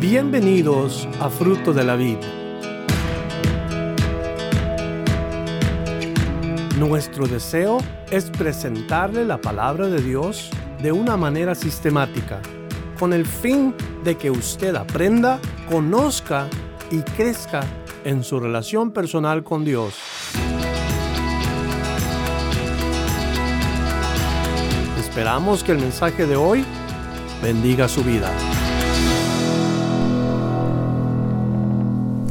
Bienvenidos a Fruto de la Vid. Nuestro deseo es presentarle la palabra de Dios de una manera sistemática, con el fin de que usted aprenda, conozca y crezca en su relación personal con Dios. Esperamos que el mensaje de hoy bendiga su vida.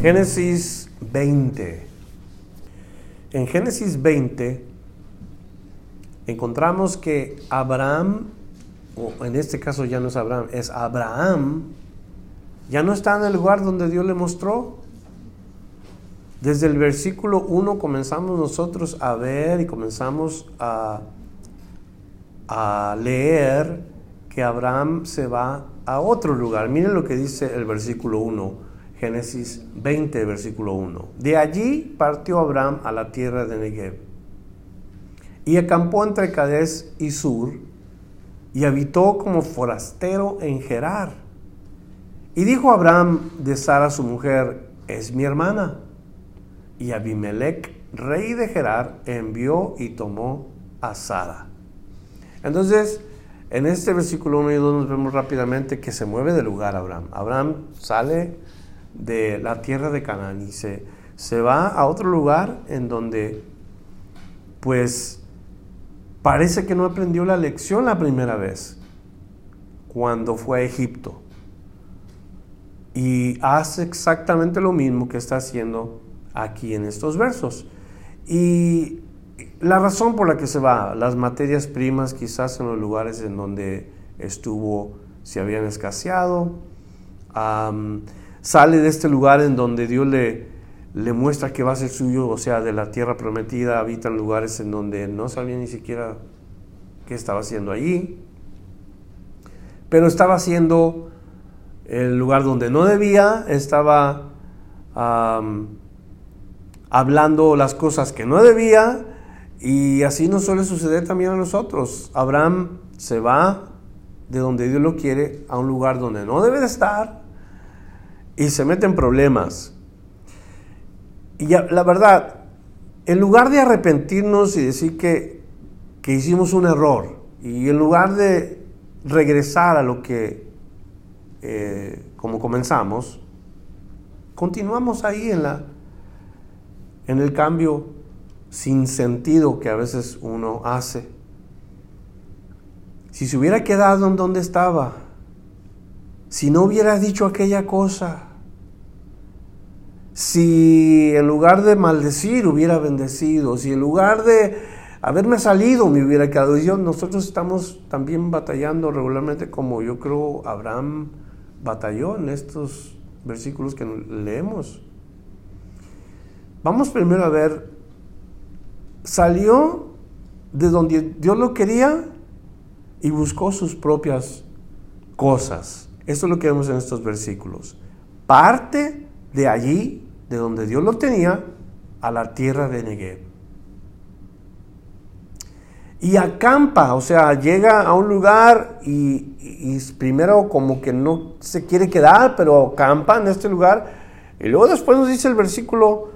Génesis 20. En Génesis 20 encontramos que Abraham, o en este caso ya no es Abraham, es Abraham, ya no está en el lugar donde Dios le mostró. Desde el versículo 1 comenzamos nosotros a ver y comenzamos a, a leer que Abraham se va a otro lugar. Miren lo que dice el versículo 1. Génesis 20, versículo 1. De allí partió Abraham a la tierra de Negev y acampó entre Cades y Sur y habitó como forastero en Gerar. Y dijo Abraham de Sara su mujer, es mi hermana. Y Abimelech, rey de Gerar, envió y tomó a Sara. Entonces, en este versículo 1 y 2 nos vemos rápidamente que se mueve de lugar Abraham. Abraham sale de la tierra de Canaán y se, se va a otro lugar en donde pues parece que no aprendió la lección la primera vez cuando fue a Egipto. Y hace exactamente lo mismo que está haciendo aquí en estos versos. Y la razón por la que se va, las materias primas quizás en los lugares en donde estuvo se habían escaseado, sale de este lugar en donde Dios le, le muestra que va a ser suyo, o sea, de la tierra prometida, habita en lugares en donde no sabía ni siquiera qué estaba haciendo allí, pero estaba haciendo el lugar donde no debía, estaba hablando las cosas que no debía, y así nos suele suceder también a nosotros. Abraham se va de donde Dios lo quiere a un lugar donde no debe de estar, y se meten problemas. Y la verdad, en lugar de arrepentirnos y decir que, que hicimos un error, y en lugar de regresar a lo que, eh, como comenzamos, continuamos ahí en, la, en el cambio sin sentido que a veces uno hace. Si se hubiera quedado en donde estaba, si no hubiera dicho aquella cosa, si en lugar de maldecir hubiera bendecido, si en lugar de haberme salido me hubiera quedado. yo, nosotros estamos también batallando regularmente como yo creo Abraham batalló en estos versículos que leemos. Vamos primero a ver, salió de donde Dios lo quería y buscó sus propias cosas. Esto es lo que vemos en estos versículos. Parte de allí de donde Dios lo tenía a la tierra de Negev. Y acampa, o sea, llega a un lugar y, primero como que no se quiere quedar, pero acampa en este lugar. Y luego después nos dice el versículo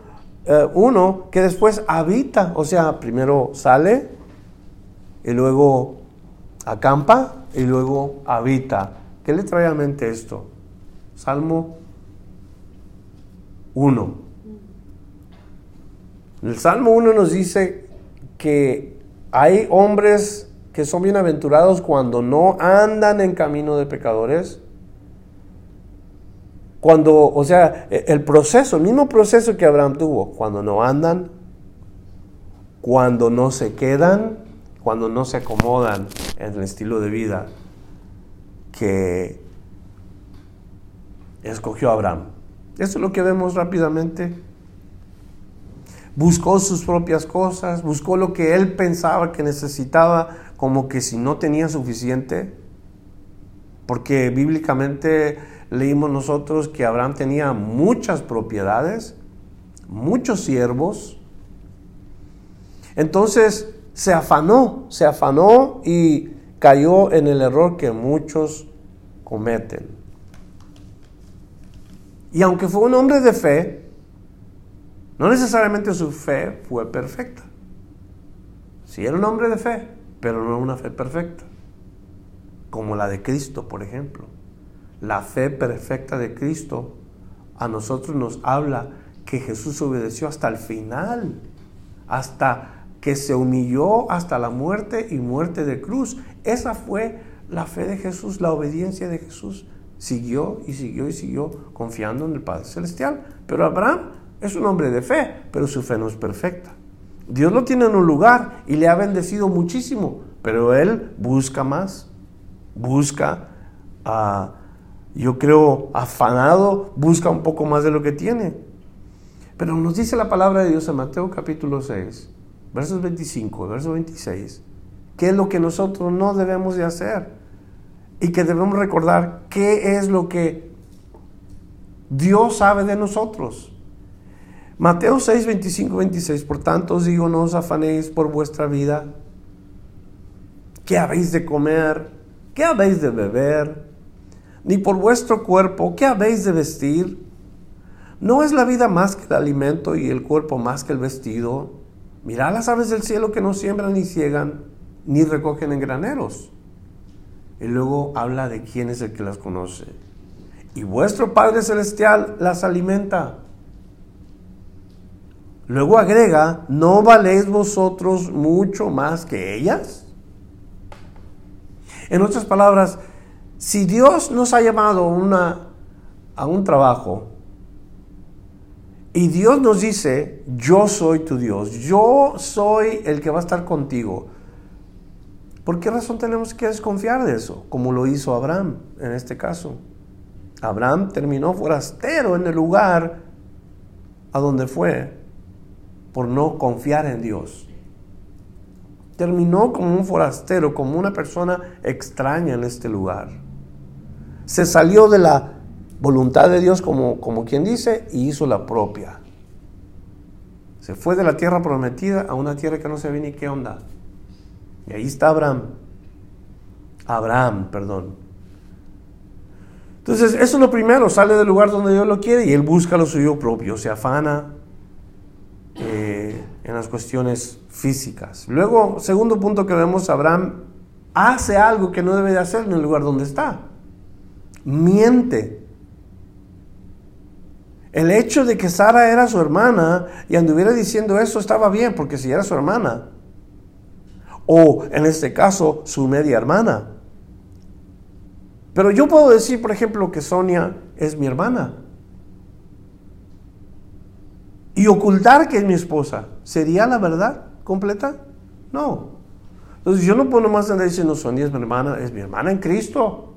1 eh, que después habita, o sea, primero sale y luego acampa y luego habita. ¿Qué le trae a mente esto? Salmo 1. El Salmo 1 nos dice que hay hombres que son bienaventurados cuando no andan en camino de pecadores. Cuando, o sea, e, el proceso, el mismo proceso que Abraham tuvo, cuando no andan, cuando no se quedan, cuando no se acomodan en el estilo de vida que escogió Abraham. Eso es lo que vemos rápidamente. Buscó sus propias cosas, buscó lo que él pensaba que necesitaba, como que si no tenía suficiente, porque bíblicamente leímos nosotros que Abraham tenía muchas propiedades, muchos siervos. Entonces se afanó, se afanó y cayó en el error que muchos cometen. Y aunque fue un hombre de fe, no necesariamente su fe fue perfecta. Sí era un hombre de fe, pero no una fe perfecta. Como la de Cristo, por ejemplo. La fe perfecta de Cristo a nosotros nos habla que Jesús obedeció hasta el final, hasta que se humilló hasta la muerte y muerte de cruz. Esa fue la fe de Jesús, la obediencia de Jesús. Siguió y siguió y siguió confiando en el Padre Celestial. Pero Abraham es un hombre de fe, pero su fe no es perfecta. Dios lo tiene en un lugar y le ha bendecido muchísimo, pero él busca más, busca, uh, yo creo, afanado, busca un poco más de lo que tiene. Pero nos dice la palabra de Dios en Mateo capítulo 6, versos 25, verso 26, qué es lo que nosotros no debemos de hacer y que debemos recordar qué es lo que Dios sabe de nosotros. Mateo 6, 25, 26, por tanto os digo, no os afanéis por vuestra vida, qué habéis de comer, qué habéis de beber, ni por vuestro cuerpo, qué habéis de vestir. ¿No es la vida más que el alimento y el cuerpo más que el vestido? Mirad las aves del cielo que no siembran ni ciegan, ni recogen en graneros. Y luego habla de quién es el que las conoce. Y vuestro Padre Celestial las alimenta. Luego agrega, ¿no valéis vosotros mucho más que ellas? En otras palabras, si Dios nos ha llamado una, a un trabajo y Dios nos dice, yo soy tu Dios, yo soy el que va a estar contigo, ¿por qué razón tenemos que desconfiar de eso? Como lo hizo Abraham en este caso. Abraham terminó forastero en el lugar a donde fue por no confiar en Dios. Terminó como un forastero, como una persona extraña en este lugar. Se salió de la voluntad de Dios, como, como quien dice, y hizo la propia. Se fue de la tierra prometida a una tierra que no se ve ni qué onda. Y ahí está Abraham. Abraham, perdón. Entonces, eso es lo primero, sale del lugar donde Dios lo quiere y él busca lo suyo propio, se afana, eh, en las cuestiones físicas. Luego, segundo punto que vemos, Abraham hace algo que no debe de hacer en el lugar donde está. Miente. El hecho de que Sara era su hermana y anduviera diciendo eso estaba bien, porque si era su hermana, o en este caso su media hermana. Pero yo puedo decir, por ejemplo, que Sonia es mi hermana y ocultar que es mi esposa, ¿sería la verdad completa? No. Entonces yo no puedo más andar diciendo Sonia es mi hermana, es mi hermana en Cristo.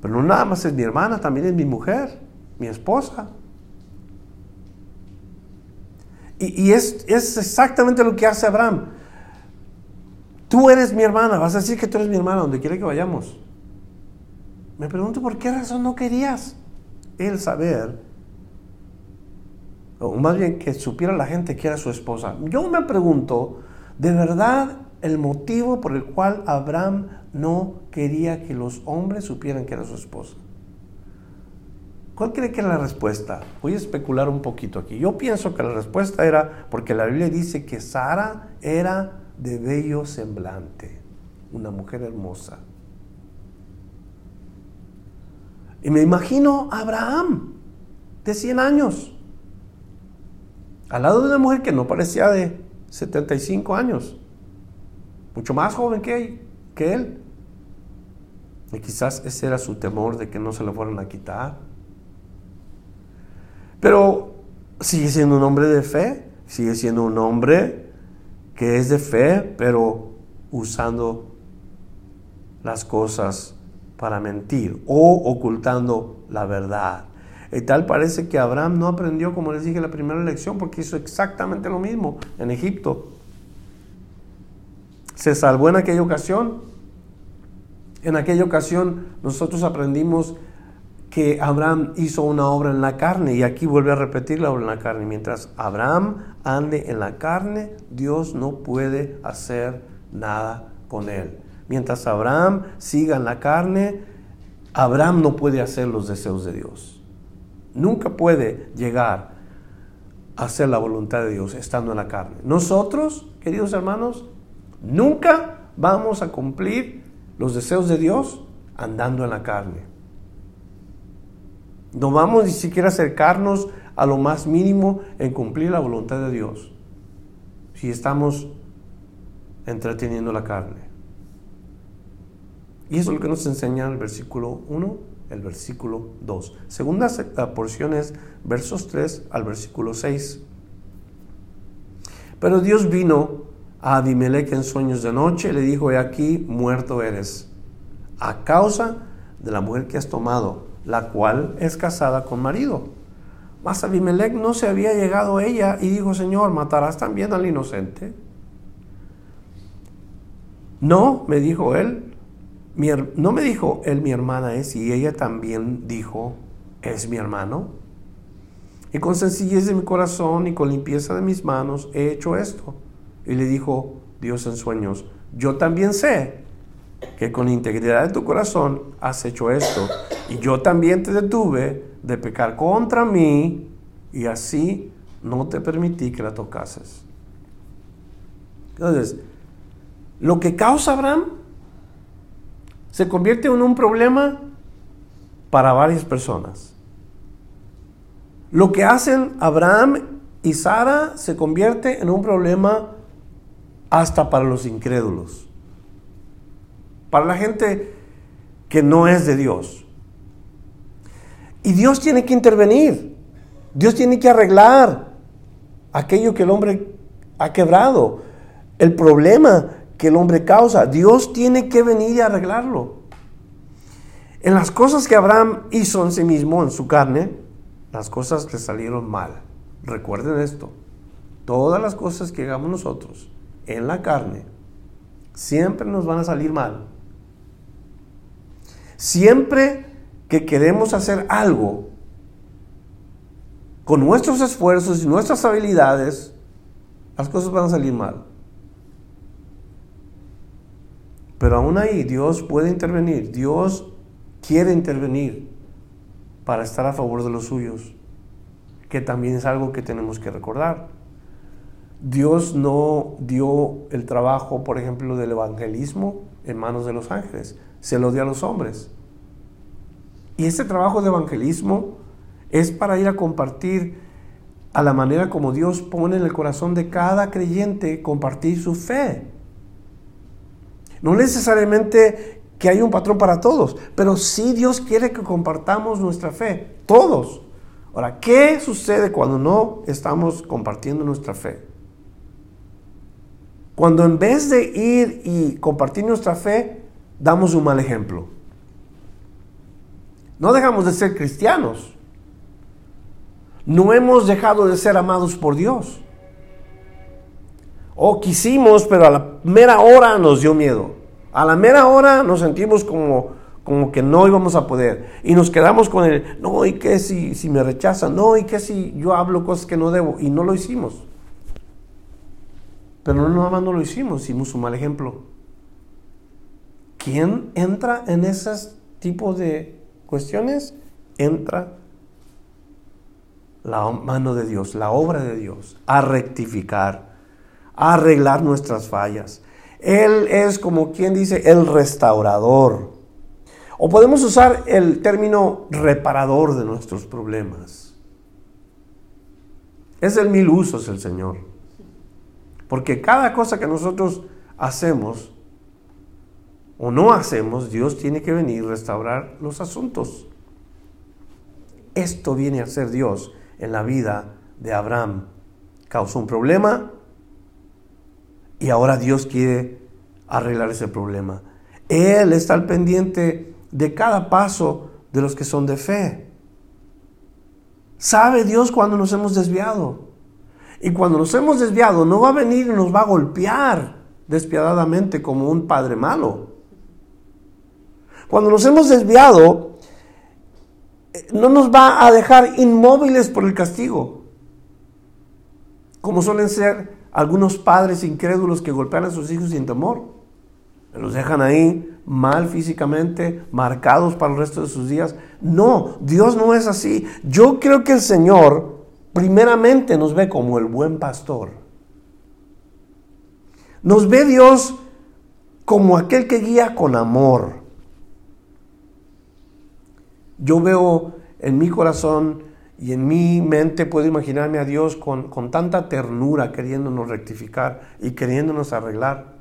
Pero no nada más es mi hermana, también es mi mujer, mi esposa. Y, y es, es exactamente lo que hace Abraham. Tú eres mi hermana, vas a decir que tú eres mi hermana donde quiera que vayamos. Me pregunto por qué razón no querías él saber o más bien que supiera la gente que era su esposa. Yo me pregunto, ¿de verdad el motivo por el cual Abraham no quería que los hombres supieran que era su esposa? ¿Cuál cree que era la respuesta? Voy a especular un poquito aquí. Yo pienso que la respuesta era porque la Biblia dice que Sara era de bello semblante, una mujer hermosa. Y me imagino a Abraham, de 100 años, al lado de una mujer que no parecía de 75 años, mucho más joven que, que él. Y quizás ese era su temor de que no se lo fueran a quitar. Pero sigue siendo un hombre de fe, sigue siendo un hombre que es de fe, pero usando las cosas para mentir o ocultando la verdad. Y tal parece que Abraham no aprendió, como les dije la primera lección, porque hizo exactamente lo mismo en Egipto. Se salvó en aquella ocasión. En aquella ocasión nosotros aprendimos que Abraham hizo una obra en la carne y aquí vuelve a repetir la obra en la carne. Mientras Abraham ande en la carne, Dios no puede hacer nada con él. Mientras Abraham siga en la carne, Abraham no puede hacer los deseos de Dios. nunca puede llegar a hacer la voluntad de Dios estando en la carne. Nosotros, queridos hermanos, nunca vamos a cumplir los deseos de Dios andando en la carne. No vamos ni siquiera a acercarnos a lo más mínimo en cumplir la voluntad de Dios si estamos entreteniendo la carne. Y eso es lo que nos enseña el versículo 1, el versículo 2. Segunda porción es versos 3 al versículo 6. Pero Dios vino a Abimelech en sueños de noche y le dijo, he aquí, muerto eres, a causa de la mujer que has tomado, la cual es casada con marido. Mas Abimelech no se había llegado a ella y dijo, Señor, ¿matarás también al inocente? No, me dijo él, no me dijo él mi hermana es y ella también dijo, es mi hermano. Y con sencillez de mi corazón y con limpieza de mis manos he hecho esto. Y le dijo Dios en sueños, yo también sé que con integridad de tu corazón has hecho esto. Y yo también te detuve de pecar contra mí y así no te permití que la tocases. Entonces, lo que causa Abraham se convierte en un problema para varias personas. Lo que hacen Abraham y Sara se convierte en un problema hasta para los incrédulos, para la gente que no es de Dios. Y Dios tiene que intervenir, Dios tiene que arreglar aquello que el hombre ha quebrado, el problema que el hombre causa. Dios tiene que venir y arreglarlo. En las cosas que Abraham hizo en sí mismo, en su carne, las cosas le salieron mal. Recuerden esto. Todas las cosas que hagamos nosotros en la carne siempre nos van a salir mal. Siempre que queremos hacer algo con nuestros esfuerzos y nuestras habilidades, las cosas van a salir mal. Pero aún ahí Dios puede intervenir, Dios quiere intervenir para estar a favor de los suyos, que también es algo que tenemos que recordar. Dios no dio el trabajo, por ejemplo, del evangelismo en manos de los ángeles, se lo dio a los hombres. Y ese trabajo de evangelismo es para ir a compartir a la manera como Dios pone en el corazón de cada creyente compartir su fe. No necesariamente que hay un patrón para todos, pero sí Dios quiere que compartamos nuestra fe, todos. Ahora, ¿qué sucede cuando no estamos compartiendo nuestra fe? Cuando en vez de ir y compartir nuestra fe, damos un mal ejemplo. No dejamos de ser cristianos. No hemos dejado de ser amados por Dios. O quisimos, pero a la mera hora nos dio miedo. A la mera hora nos sentimos como, como que no íbamos a poder. Y nos quedamos con el, no, ¿y qué si, si me rechazan? No, ¿y qué si yo hablo cosas que no debo? Y no lo hicimos. Pero no nada más no lo hicimos, hicimos un mal ejemplo. ¿Quién entra en esos tipos de cuestiones? Entra la mano de Dios, la obra de Dios, a rectificar arreglar nuestras fallas. Él es como quien dice el restaurador. O podemos usar el término reparador de nuestros problemas. Es el mil usos el Señor. Porque cada cosa que nosotros hacemos o no hacemos, Dios tiene que venir a restaurar los asuntos. Esto viene a ser Dios en la vida de Abraham. Causó un problema, y ahora Dios quiere arreglar ese problema. Él está al pendiente de cada paso de los que son de fe. Sabe Dios cuando nos hemos desviado. Y cuando nos hemos desviado, no va a venir y nos va a golpear despiadadamente como un padre malo. Cuando nos hemos desviado, eh, no nos va a dejar inmóviles por el castigo, como suelen ser algunos padres incrédulos que golpean a sus hijos sin temor. Los dejan ahí mal físicamente, marcados para el resto de sus días. No, Dios no es así. Yo creo que el Señor primeramente nos ve como el buen pastor. Nos ve Dios como aquel que guía con amor. Yo veo en mi corazón y en mi mente puedo imaginarme a Dios con, con tanta ternura queriéndonos rectificar y queriéndonos arreglar.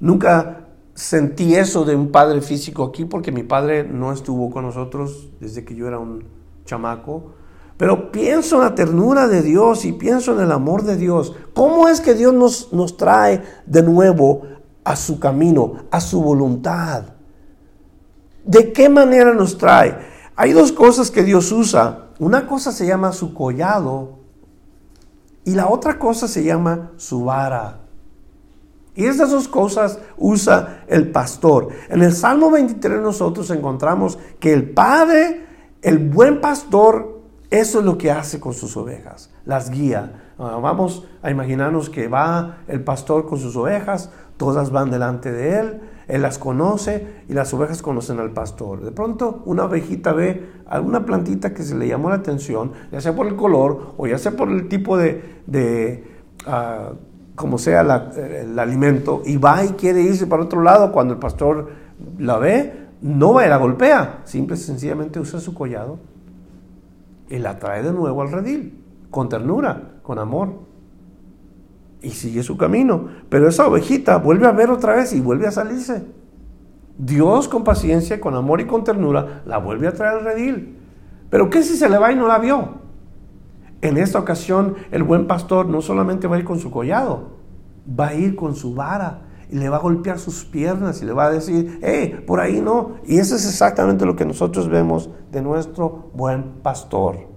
Nunca sentí eso de un padre físico aquí porque mi padre no estuvo con nosotros desde que yo era un chamaco. Pero pienso en la ternura de Dios y pienso en el amor de Dios. ¿Cómo es que Dios nos, nos trae de nuevo a su camino, a su voluntad? ¿De qué manera nos trae? Hay dos cosas que Dios usa. Una cosa se llama su collado y la otra cosa se llama su vara. Y esas dos cosas usa el pastor. En el Salmo 23 nosotros encontramos que el Padre, el buen pastor, eso es lo que hace con sus ovejas, las guía. Ah, vamos a imaginarnos que va el pastor con sus ovejas, todas van delante de él, él las conoce y las ovejas conocen al pastor. De pronto una ovejita ve alguna plantita que se le llamó la atención, ya sea por el color o ya sea por el tipo de, ah, como sea el alimento, y va y quiere irse para otro lado cuando el pastor la ve, no va y la golpea, simple y sencillamente usa su collado y la trae de nuevo al redil, con ternura, con amor. Y sigue su camino. Pero esa ovejita vuelve a ver otra vez y vuelve a salirse. Dios con paciencia, con amor y con ternura la vuelve a traer al redil. Pero ¿qué si se le va y no la vio? En esta ocasión el buen pastor no solamente va a ir con su collado, va a ir con su vara y le va a golpear sus piernas y le va a decir, eh, por ahí no. Y eso es exactamente lo que nosotros vemos de nuestro buen pastor.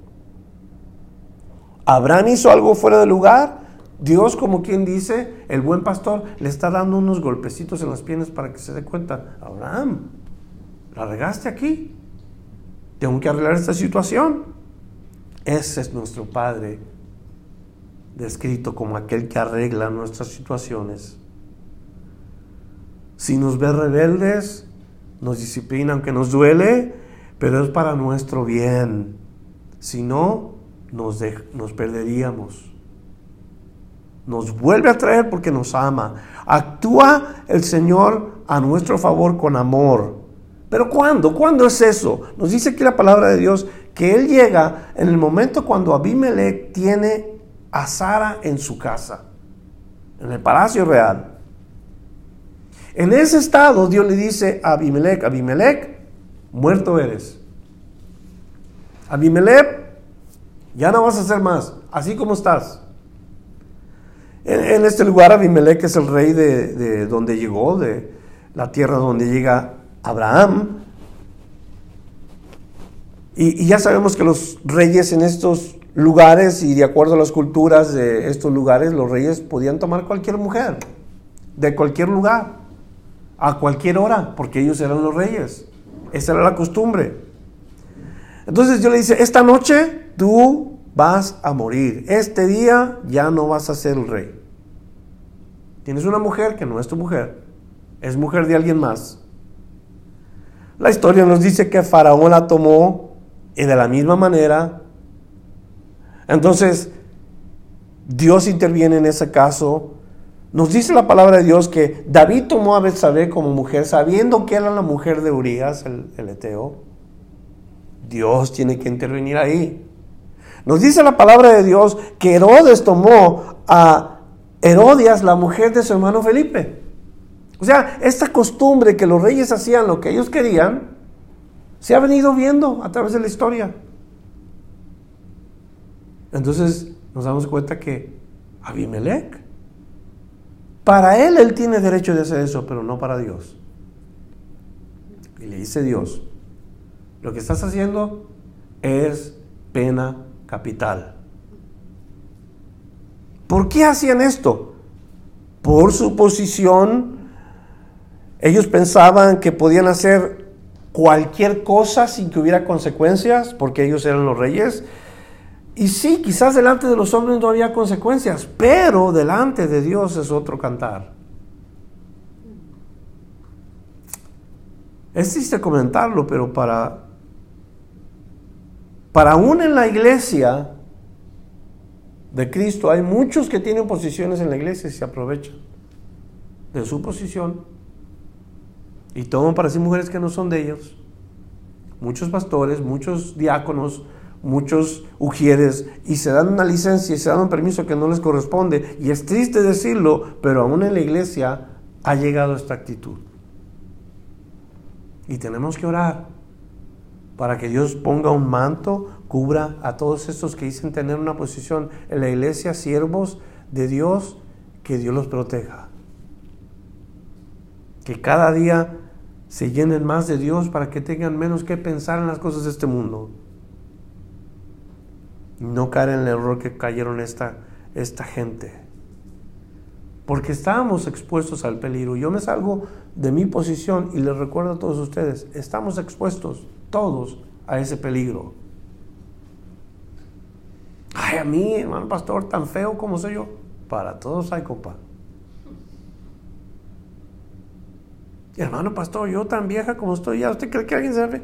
¿Abraham hizo algo fuera de lugar? Dios, como quien dice, el buen pastor le está dando unos golpecitos en las piernas para que se dé cuenta, Abraham, la regaste aquí, tengo que arreglar esta situación. Ese es nuestro Padre, descrito como aquel que arregla nuestras situaciones. Si nos ve rebeldes, nos disciplina aunque nos duele, pero es para nuestro bien. Si no, nos, nos perderíamos. Nos vuelve a traer porque nos ama. Actúa el Señor a nuestro favor con amor. Pero ¿cuándo? ¿Cuándo es eso? Nos dice aquí la palabra de Dios que él llega en el momento cuando Abimelech tiene a Sara en su casa, en el palacio real. En ese estado Dios le dice a Abimelech, Abimelech, muerto eres. Abimelech, ya no vas a hacer más, así como estás. En, este lugar Abimelech es el rey de, de donde llegó, de la tierra donde llega Abraham. Y, ya sabemos que los reyes en estos lugares y de acuerdo a las culturas de estos lugares, los reyes podían tomar cualquier mujer, de cualquier lugar, a cualquier hora, porque ellos eran los reyes. Esa era la costumbre. Entonces Dios le dice, esta noche tú vas a morir. Este día ya no vas a ser el rey. Tienes una mujer que no es tu mujer, es mujer de alguien más. La historia nos dice que Faraón la tomó y de la misma manera, entonces Dios interviene en ese caso. Nos dice la palabra de Dios que David tomó a Betsabé como mujer, sabiendo que era la mujer de Urias, el, el Eteo. Dios tiene que intervenir ahí. Nos dice la palabra de Dios que Herodes tomó a Herodias, la mujer de su hermano Felipe. O sea, esta costumbre que los reyes hacían lo que ellos querían, se ha venido viendo a través de la historia. Entonces nos damos cuenta que Abimelech, para él él tiene derecho de hacer eso, pero no para Dios. Y le dice Dios, lo que estás haciendo es pena capital. ¿Por qué hacían esto? Por su posición, ellos pensaban que podían hacer cualquier cosa sin que hubiera consecuencias, porque ellos eran los reyes. Y sí, quizás delante de los hombres no había consecuencias, pero delante de Dios es otro cantar. Es triste comentarlo, pero para, para aún en la iglesia de Cristo hay muchos que tienen posiciones en la iglesia y se aprovechan de su posición y toman para sí mujeres que no son de ellos. Muchos pastores, muchos diáconos, muchos ujieres y se dan una licencia y se dan un permiso que no les corresponde. Y es triste decirlo, pero aún en la iglesia ha llegado esta actitud. Y tenemos que orar para que Dios ponga un manto, cubra a todos estos que dicen tener una posición en la iglesia, siervos de Dios, que Dios los proteja. Que cada día se llenen más de Dios para que tengan menos que pensar en las cosas de este mundo no caer en el error que cayeron esta, esta gente. Porque estábamos expuestos al peligro. Yo me salgo de mi posición y les recuerdo a todos ustedes, estamos expuestos todos a ese peligro. Ay, a mí, hermano pastor, tan feo como soy yo. Para todos hay copa. Hermano pastor, yo tan vieja como estoy ya, ¿usted cree que alguien se ve?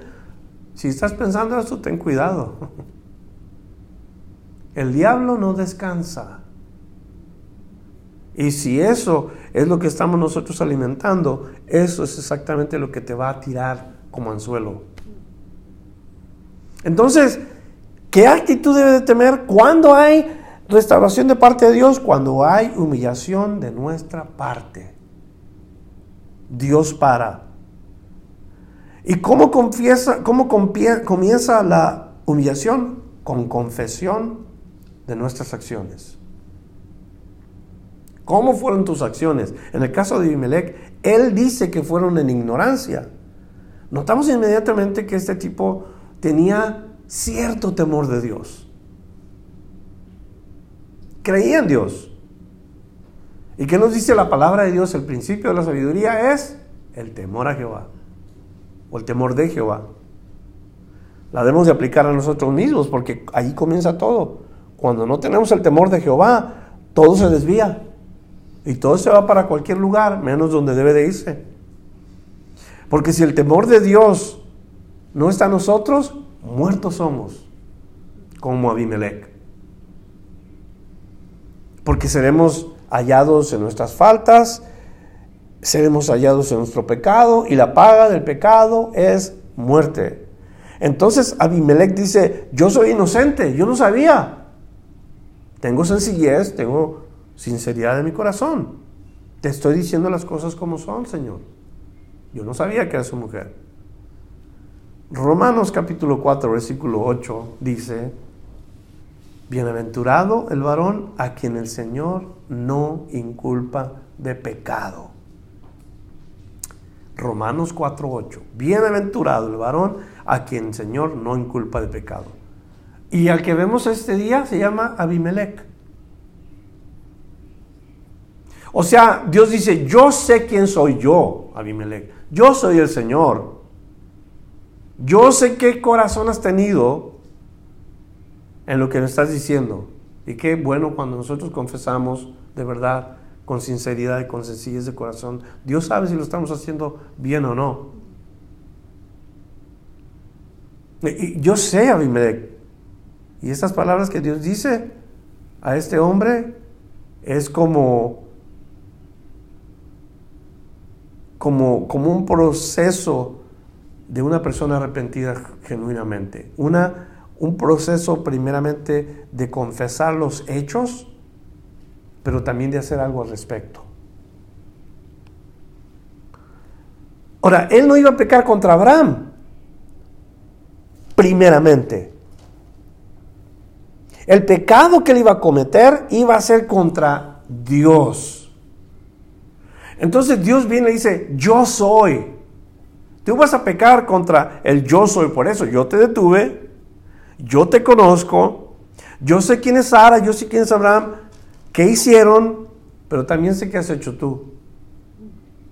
Si estás pensando esto, ten cuidado. El diablo no descansa. Y si eso es lo que estamos nosotros alimentando, eso es exactamente lo que te va a tirar como anzuelo. Entonces, ¿qué actitud debe de temer cuando hay restauración de parte de Dios? Cuando hay humillación de nuestra parte. Dios para. ¿Y cómo, confiesa, cómo comienza la humillación? Con confesión de nuestras acciones. ¿Cómo fueron tus acciones? En el caso de Abimelech, él dice que fueron en ignorancia. Notamos inmediatamente que este tipo tenía cierto temor de Dios. Creía en Dios. ¿Y qué nos dice la palabra de Dios? El principio de la sabiduría es el temor a Jehová. O el temor de Jehová. La debemos de aplicar a nosotros mismos porque ahí comienza todo. Cuando no tenemos el temor de Jehová, todo se desvía. Y todo se va para cualquier lugar, menos donde debe de irse. Porque si el temor de Dios no está nosotros, muertos somos, como Abimelech. Porque seremos hallados en nuestras faltas, seremos hallados en nuestro pecado, y la paga del pecado es muerte. Entonces Abimelech dice, yo soy inocente, yo no sabía. Tengo sencillez, tengo sinceridad en mi corazón. Te estoy diciendo las cosas como son, Señor. Yo no sabía que era su mujer. Romanos capítulo 4, versículo 8 dice, Bienaventurado el varón a quien el Señor no inculpa de pecado. Romanos 4, 8. Bienaventurado el varón a quien el Señor no inculpa de pecado. Y al que vemos este día se llama Abimelech. O sea, Dios dice, yo sé quién soy yo, Abimelech. Yo soy el Señor. Yo sé qué corazón has tenido en lo que me estás diciendo. Y qué bueno cuando nosotros confesamos de verdad, con sinceridad y con sencillez de corazón. Dios sabe si lo estamos haciendo bien o no. Yo sé, Abimelech, y estas palabras que Dios dice a este hombre es como, como, como un proceso de una persona arrepentida genuinamente. Una, un proceso primeramente de confesar los hechos, pero también de hacer algo al respecto. Ahora, él no iba a pecar contra Abraham, primeramente. El pecado que él iba a cometer iba a ser contra Dios. Entonces Dios viene y dice, yo soy. Tú vas a pecar contra el yo soy. Por eso yo te detuve, yo te conozco, yo sé quién es Sara, yo sé quién es Abraham, qué hicieron, pero también sé qué has hecho tú.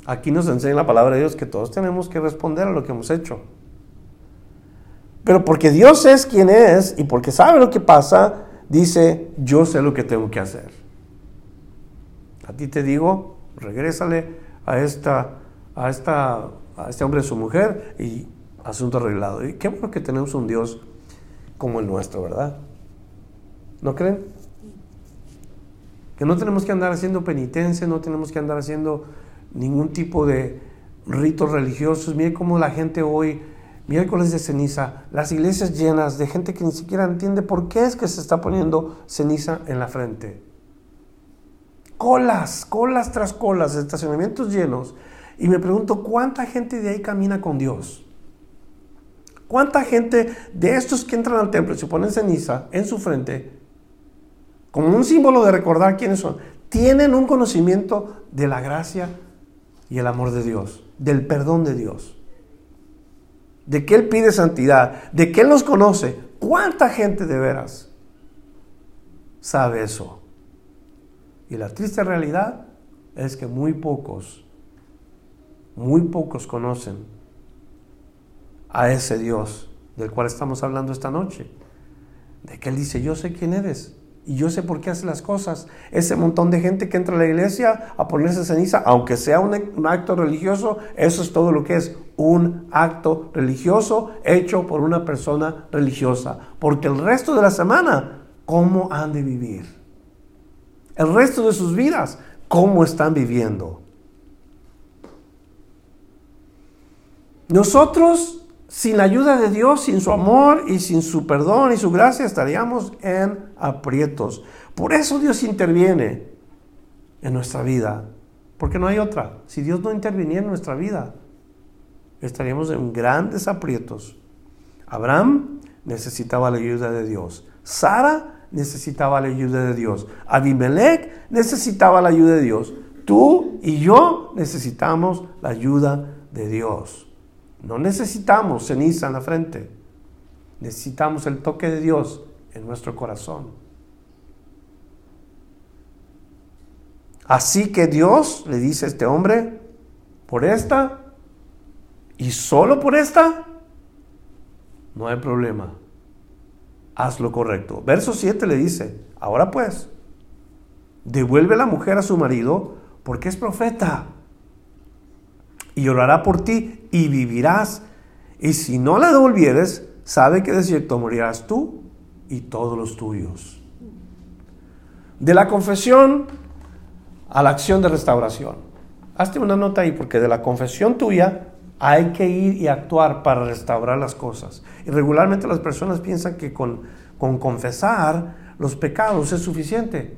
Aquí nos enseña la palabra de Dios que todos tenemos que responder a lo que hemos hecho. Pero porque Dios es quien es y porque sabe lo que pasa, dice, yo sé lo que tengo que hacer. A ti te digo, regrésale a esta, a esta a este hombre y su mujer y asunto arreglado. Y qué bueno que tenemos un Dios como el nuestro, ¿verdad? ¿No creen? Que no tenemos que andar haciendo penitencia, no tenemos que andar haciendo ningún tipo de ritos religiosos. Miren cómo la gente hoy, miércoles de ceniza, las iglesias llenas de gente que ni siquiera entiende por qué es que se está poniendo ceniza en la frente. Colas, colas tras colas, estacionamientos llenos. Y me pregunto, ¿cuánta gente de ahí camina con Dios? ¿Cuánta gente de estos que entran al templo y se ponen ceniza en su frente, como un símbolo de recordar quiénes son, tienen un conocimiento de la gracia y el amor de Dios, del perdón de Dios, de que Él pide santidad, de que Él los conoce. ¿Cuánta gente de veras sabe eso? Y la triste realidad es que muy pocos, muy pocos conocen a ese Dios del cual estamos hablando esta noche. De que Él dice, yo sé quién eres y yo sé por qué hace las cosas. Ese montón de gente que entra a la iglesia a ponerse ceniza, aunque sea un, acto religioso, eso es todo lo que es un acto religioso hecho por una persona religiosa. Porque el resto de la semana, ¿cómo han de vivir? El resto de sus vidas, ¿cómo están viviendo? Nosotros sin la ayuda de Dios, sin su amor y sin su perdón y su gracia, estaríamos en aprietos. Por eso Dios interviene en nuestra vida, porque no hay otra. Si Dios no interviniera en nuestra vida, estaríamos en grandes aprietos. Abraham necesitaba la ayuda de Dios. Sara necesitaba la ayuda de Dios. Abimelech necesitaba la ayuda de Dios. Tú y yo necesitamos la ayuda de Dios. No necesitamos ceniza en la frente. Necesitamos el toque de Dios en nuestro corazón. Así que Dios le dice a este hombre, por esta y solo por esta, no hay problema. Haz lo correcto. Verso 7 le dice, ahora pues, devuelve la mujer a su marido porque es profeta y orará por ti y vivirás. Y si no la devolvieres, sabe que de cierto morirás tú y todos los tuyos. De la confesión a la acción de restauración. Hazte una nota ahí, porque de la confesión tuya hay que ir y actuar para restaurar las cosas. Y regularmente las personas piensan que con, con confesar los pecados es suficiente.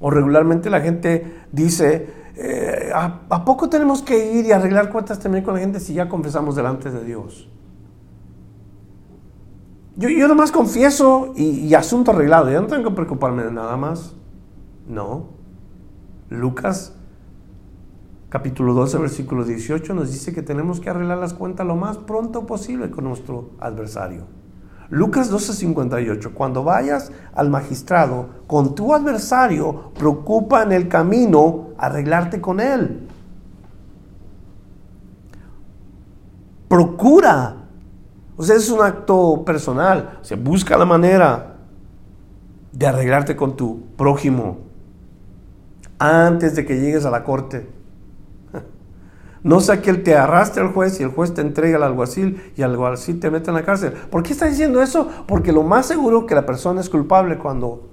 O regularmente la gente dice, eh, ¿a, poco tenemos que ir y arreglar cuentas también con la gente si ya confesamos delante de Dios? Yo, yo nomás confieso y, y, asunto arreglado, ya no tengo que preocuparme de nada más. No. Lucas capítulo 12, versículo 18 nos dice que tenemos que arreglar las cuentas lo más pronto posible con nuestro adversario. Lucas 12:58, cuando vayas al magistrado con tu adversario, preocupa en el camino arreglarte con él. Procura. O sea, es un acto personal. O sea, busca la manera de arreglarte con tu prójimo antes de que llegues a la corte. No sea que él te arrastre al juez y el juez te entrega al alguacil y el alguacil te mete en la cárcel. ¿Por qué está diciendo eso? Porque lo más seguro que la persona es culpable cuando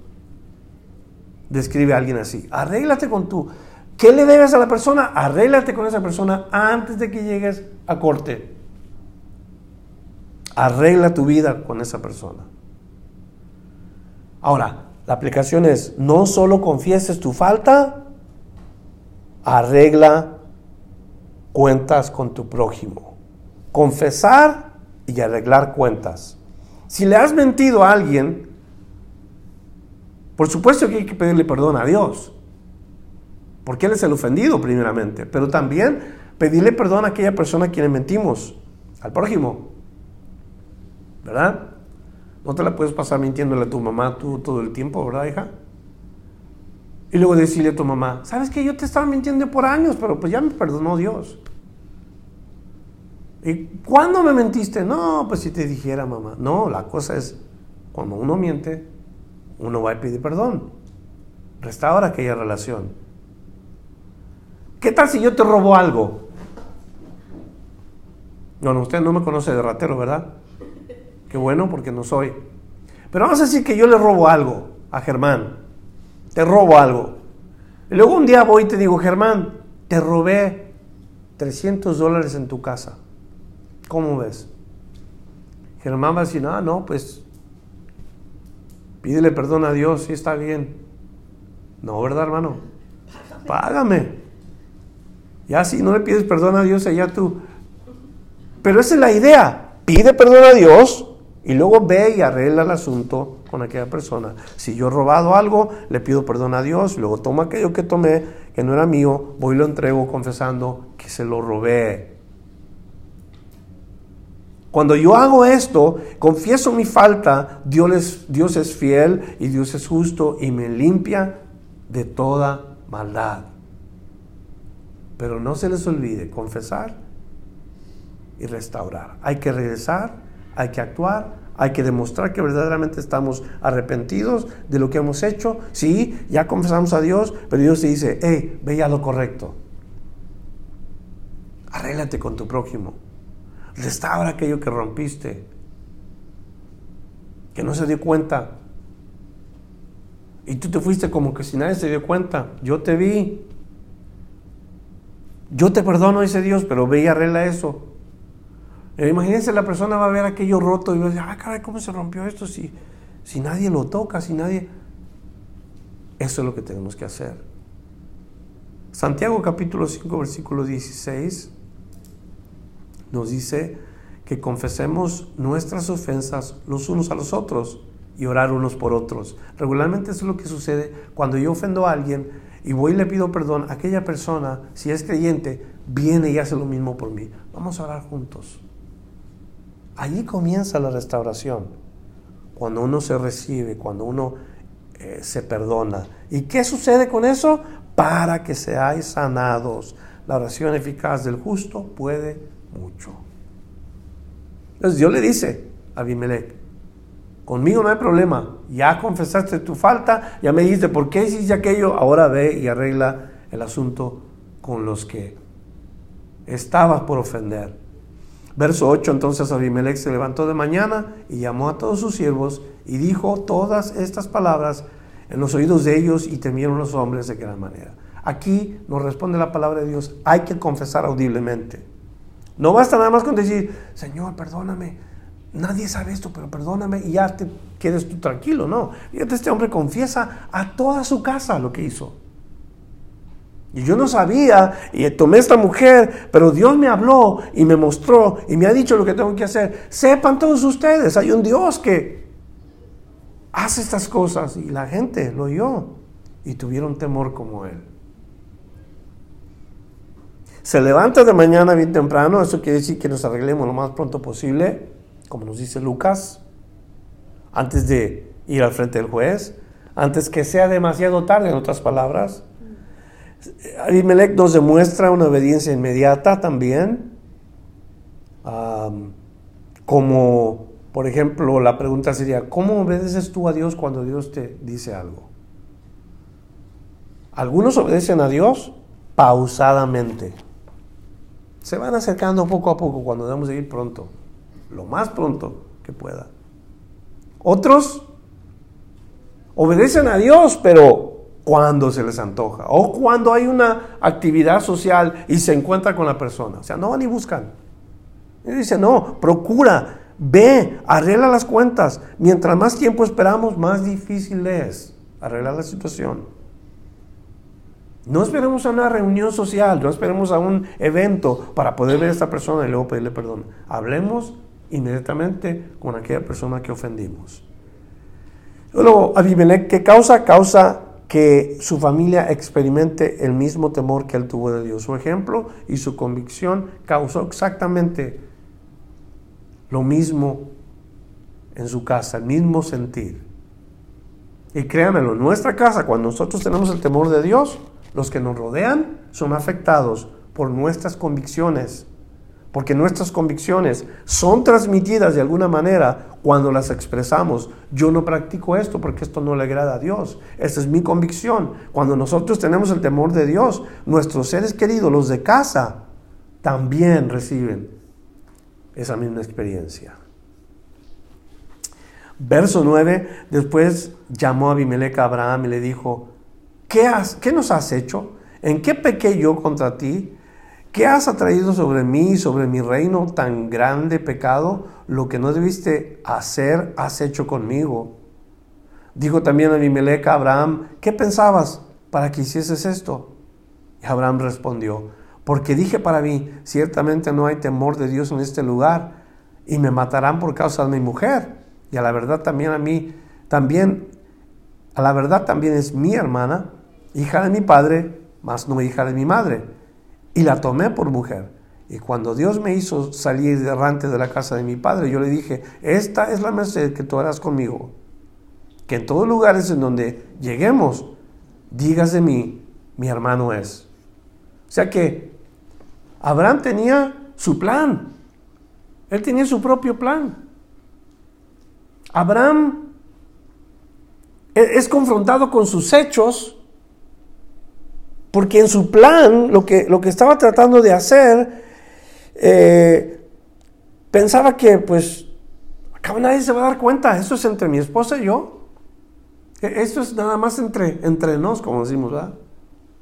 describe a alguien así. Arréglate con tú. ¿Qué le debes a la persona? Arréglate con esa persona antes de que llegues a corte. Arregla tu vida con esa persona. Ahora, la aplicación es, no solo confieses tu falta, arregla cuentas con tu prójimo. Confesar y arreglar cuentas. Si le has mentido a alguien, por supuesto que hay que pedirle perdón a Dios, porque Él es el ofendido primeramente, pero también pedirle perdón a aquella persona a quien mentimos, al prójimo. ¿Verdad? No te la puedes pasar mintiéndole a tu mamá tú todo el tiempo, ¿verdad, hija? Y luego decirle a tu mamá, ¿sabes que yo te estaba mintiendo por años, pero pues ya me perdonó Dios? ¿Y cuándo me mentiste? No, pues si te dijera mamá. No, la cosa es, cuando uno miente, uno va a pedir perdón. Restaura aquella relación. ¿Qué tal si yo te robo algo? Bueno, usted no me conoce de ratero, ¿verdad? Qué bueno, porque no soy. Pero vamos a decir que yo le robo algo a Germán. Te robo algo. Y luego un día voy y te digo, Germán, te robé 300 dólares en tu casa. ¿Cómo ves? Germán va a decir, no, no, pues pídele perdón a Dios, sí está bien. No, ¿verdad, hermano? Págame. Ya si no le pides perdón a Dios, allá tú. Pero esa es la idea. Pide perdón a Dios y luego ve y arregla el asunto con aquella persona. Si yo he robado algo, le pido perdón a Dios, luego tomo aquello que tomé, que no era mío, voy y lo entrego confesando que se lo robé. Cuando yo hago esto, confieso mi falta, Dios es, fiel y Dios es justo y me limpia de toda maldad. Pero no se les olvide confesar y restaurar. Hay que regresar, hay que actuar, hay que demostrar que verdaderamente estamos arrepentidos de lo que hemos hecho. Sí, ya confesamos a Dios, pero Dios te dice, hey, ve a lo correcto. Arréglate con tu prójimo. Restaura aquello que rompiste. Que no se dio cuenta. Y tú te fuiste como que si nadie se dio cuenta. Yo te vi. Yo te perdono, dice Dios, pero ve y arregla eso. Eh, imagínense, la persona va a ver aquello roto y va a decir, ah, caray, ¿cómo se rompió esto si, si nadie lo toca, si nadie... Eso es lo que tenemos que hacer. Santiago capítulo 5, versículo 16 nos dice que confesemos nuestras ofensas los unos a los otros y orar unos por otros. Regularmente eso es lo que sucede cuando yo ofendo a alguien y voy y le pido perdón, aquella persona, si es creyente, viene y hace lo mismo por mí. Vamos a orar juntos. Allí comienza la restauración, cuando uno se recibe, cuando uno eh, se perdona. ¿Y qué sucede con eso? Para que seáis sanados. La oración eficaz del justo puede mucho. Entonces Dios le dice a Abimelech, conmigo no hay problema, ya confesaste tu falta, ya me dijiste por qué hiciste aquello, ahora ve y arregla el asunto con los que estabas por ofender. Verso 8, entonces Abimelech se levantó de mañana y llamó a todos sus siervos y dijo todas estas palabras en los oídos de ellos y temieron los hombres de gran manera. Aquí nos responde la palabra de Dios, hay que confesar audiblemente. No basta nada más con decir, Señor, perdóname, nadie sabe esto, pero perdóname y ya te quedes tú tranquilo, no. Este hombre confiesa a toda su casa lo que hizo. Y yo no sabía, y tomé esta mujer, pero Dios me habló y me mostró y me ha dicho lo que tengo que hacer. Sepan todos ustedes, hay un Dios que hace estas cosas y la gente lo oyó y tuvieron temor como él. Se levanta de mañana bien temprano, eso quiere decir que nos arreglemos lo más pronto posible, como nos dice Lucas, antes de ir al frente del juez, antes que sea demasiado tarde, en otras palabras. Abimelech nos demuestra una obediencia inmediata también, como por ejemplo la pregunta sería, ¿cómo obedeces tú a Dios cuando Dios te dice algo? Algunos obedecen a Dios pausadamente. Se van acercando poco a poco cuando debemos de ir pronto, lo más pronto que pueda. Otros obedecen a Dios, pero cuando se les antoja o cuando hay una actividad social y se encuentra con la persona. O sea, no van y buscan. Y dice, no, procura, ve, arregla las cuentas. Mientras más tiempo esperamos, más difícil es arreglar la situación. No esperemos a una reunión social, no esperemos a un evento para poder ver a esta persona y luego pedirle perdón. Hablemos inmediatamente con aquella persona que ofendimos. Luego, Abimelech, ¿qué causa? Causa que su familia experimente el mismo temor que él tuvo de Dios. Su ejemplo y su convicción causó exactamente lo mismo en su casa, el mismo sentir. Y créanmelo, en nuestra casa, cuando nosotros tenemos el temor de Dios, los que nos rodean son afectados por nuestras convicciones porque nuestras convicciones son transmitidas de alguna manera cuando las expresamos. Yo no practico esto porque esto no le agrada a Dios. Esa es mi convicción. Cuando nosotros tenemos el temor de Dios, nuestros seres queridos, los de casa, también reciben esa misma experiencia. Verso 9, después llamó a Abimelech a Abraham y le dijo, ¿qué, has, ¿qué nos has hecho? ¿En qué pequé yo contra ti? ¿Qué has atraído sobre mí, sobre mi reino, tan grande pecado? Lo que no debiste hacer, has hecho conmigo. Dijo también Abimelech a Abraham, ¿qué pensabas para que hicieses esto? Y Abraham respondió, porque dije para mí, ciertamente no hay temor de Dios en este lugar, y me matarán por causa de mi mujer y a la verdad también a mí, también, a la verdad también es mi hermana, hija de mi padre, más no hija de mi madre. Y la tomé por mujer. Y cuando Dios me hizo salir errante de la casa de mi padre, yo le dije, esta es la merced que tú harás conmigo. Que en todos lugares en donde lleguemos, digas de mí, mi hermano es. O sea que Abraham tenía su plan. Él tenía su propio plan. Abraham e-, es confrontado con sus hechos porque en su plan, lo que, lo que estaba tratando de hacer, eh, pensaba que pues acá nadie se va a dar cuenta, esto es entre mi esposa y yo. E-, esto es nada más entre, entre nos, como decimos, ¿verdad?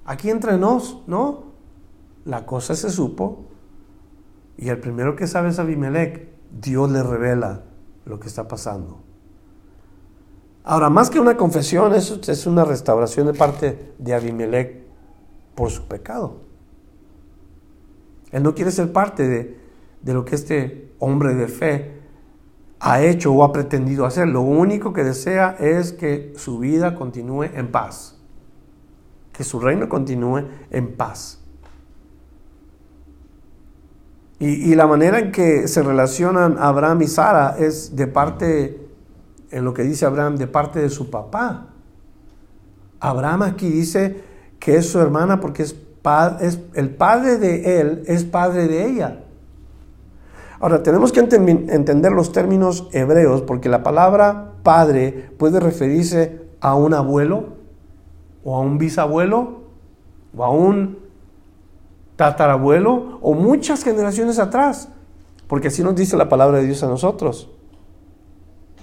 Aquí entre nos, ¿no? La cosa se supo y el primero que sabe es Abimelech. Dios le revela lo que está pasando. Ahora, más que una confesión, eso es una restauración de parte de Abimelech por su pecado. Él no quiere ser parte de, de lo que este hombre de fe ha hecho o ha pretendido hacer. Lo único que desea es que su vida continúe en paz, que su reino continúe en paz. Y, la manera en que se relacionan Abraham y Sara es de parte, en lo que dice Abraham, de parte de su papá. Abraham aquí dice que es su hermana porque es, el padre de él es padre de ella. Ahora, tenemos que entender los términos hebreos porque la palabra padre puede referirse a un abuelo o a un bisabuelo o a un tatarabuelo o muchas generaciones atrás, porque así nos dice la palabra de Dios a nosotros.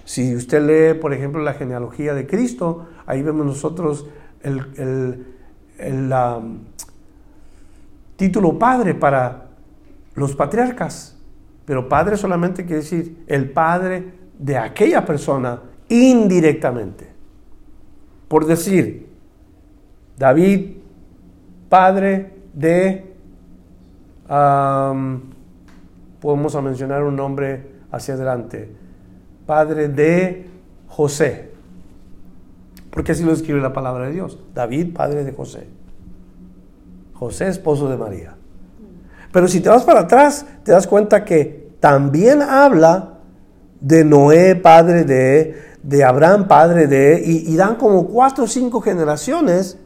Si usted lee, por ejemplo, la genealogía de Cristo, ahí vemos nosotros el, título padre para los patriarcas, pero padre solamente quiere decir el padre de aquella persona indirectamente. Por decir, David, padre de podemos mencionar un nombre hacia adelante. Padre de José. Porque así lo escribe la palabra de Dios. David, padre de José. José, esposo de María. Pero si te vas para atrás, te das cuenta que también habla de Noé, padre de, de Abraham, padre de, y, y dan como cuatro o cinco generaciones,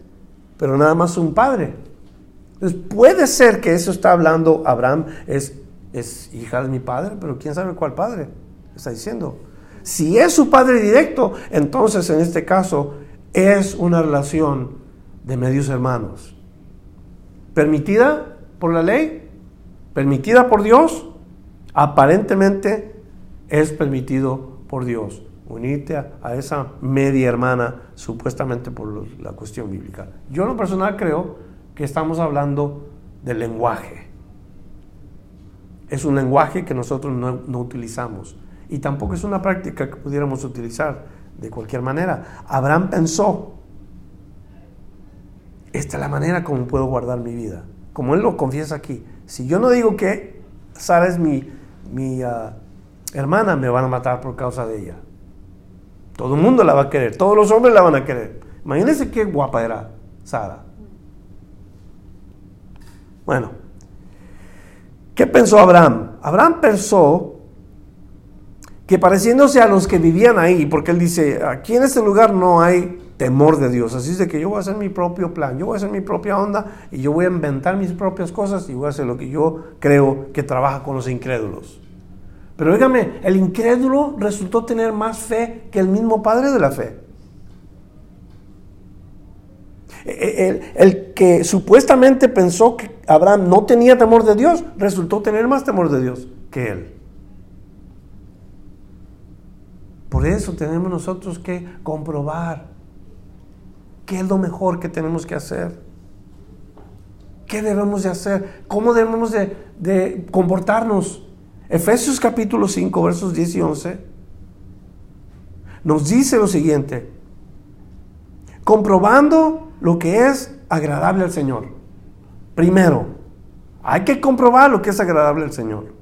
pero nada más un padre. Entonces puede ser que eso está hablando Abraham, es, es hija de mi padre, pero quién sabe cuál padre está diciendo. Si es su padre directo, entonces en este caso es una relación de medios hermanos. ¿Permitida por la ley? ¿Permitida por Dios? Aparentemente es permitido por Dios. Unirte a, esa media hermana supuestamente por la cuestión bíblica. Yo en lo personal creo que estamos hablando del lenguaje. Es un lenguaje que nosotros no, utilizamos y tampoco es una práctica que pudiéramos utilizar de cualquier manera. Abraham pensó, esta es la manera como puedo guardar mi vida. Como él lo confiesa aquí, si yo no digo que Sara es mi, mi ah, hermana, me van a matar por causa de ella. Todo el mundo la va a querer, todos los hombres la van a querer. Imagínense qué guapa era Sara. Bueno, ¿qué pensó Abraham? Abraham pensó que pareciéndose a los que vivían ahí, porque él dice, aquí en este lugar no hay temor de Dios, así es de que yo voy a hacer mi propio plan, yo voy a hacer mi propia onda y yo voy a inventar mis propias cosas y voy a hacer lo que yo creo que trabaja con los incrédulos. Pero dígame, el incrédulo resultó tener más fe que el mismo padre de la fe. El, que supuestamente pensó que Abraham no tenía temor de Dios, resultó tener más temor de Dios que él. Por eso tenemos nosotros que comprobar qué es lo mejor que tenemos que hacer. ¿Qué debemos de hacer? ¿Cómo debemos de, comportarnos? Efesios capítulo 5, versos 10 y 11, nos dice lo siguiente, comprobando lo que es agradable al Señor. Primero, hay que comprobar lo que es agradable al Señor.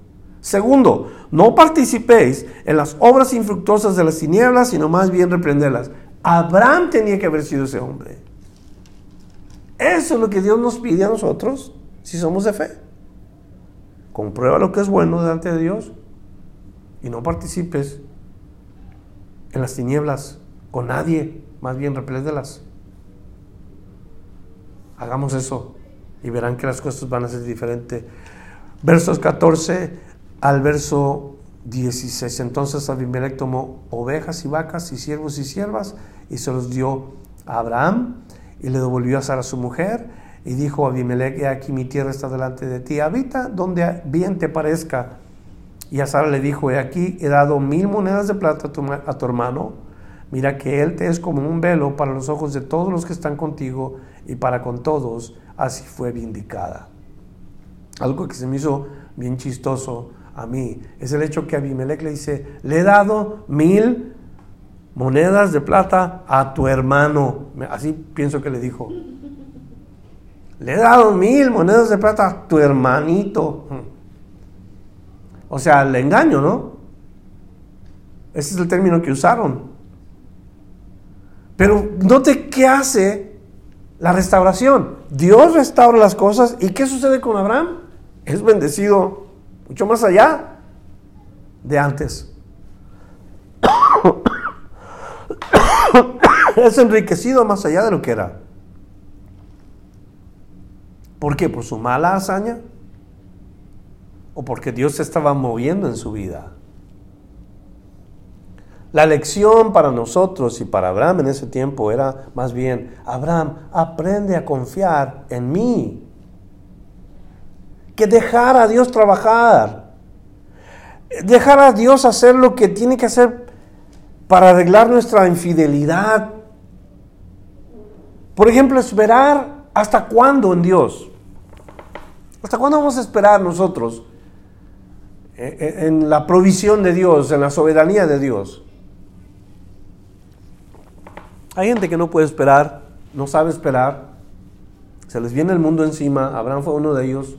Segundo, no participéis en las obras infructuosas de las tinieblas, sino más bien reprenderlas. Abraham tenía que haber sido ese hombre. Eso es lo que Dios nos pide a nosotros si somos de fe. Comprueba lo que es bueno delante de Dios y no participes en las tinieblas con nadie, más bien repléndelas. Hagamos eso y verán que las cosas van a ser diferentes. Versos 14 al verso 16. Entonces Abimelech tomó ovejas y vacas y siervos y siervas y se los dio a Abraham y le devolvió a Sara su mujer y dijo a Abimelech, he aquí mi tierra está delante de ti, habita donde bien te parezca. Y a Sara le dijo, he aquí he dado mil monedas de plata a tu, a tu hermano, mira que él te es como un velo para los ojos de todos los que están contigo y para con todos, así fue vindicada. Algo que se me hizo bien chistoso a mí es el hecho que Abimelech le dice, le he dado mil monedas de plata a tu hermano. Así pienso que le dijo. Le he dado mil monedas de plata a tu hermanito. O sea, le engaño, ¿no? Ese es el término que usaron. Pero note qué hace la restauración. Dios restaura las cosas. ¿Y qué sucede con Abraham? Es bendecido mucho más allá de antes. es enriquecido más allá de lo que era. ¿Por qué? ¿Por su mala hazaña? ¿O porque Dios se estaba moviendo en su vida? La lección para nosotros y para Abraham en ese tiempo era más bien, Abraham, aprende a confiar en mí. Que dejar a Dios trabajar. Dejar a Dios hacer lo que tiene que hacer para arreglar nuestra infidelidad. Por ejemplo, esperar hasta cuándo en Dios. ¿Hasta cuándo vamos a esperar nosotros eh, eh, en la provisión de Dios, en la soberanía de Dios? Hay gente que no puede esperar, no sabe esperar, se les viene el mundo encima, Abraham fue uno de ellos,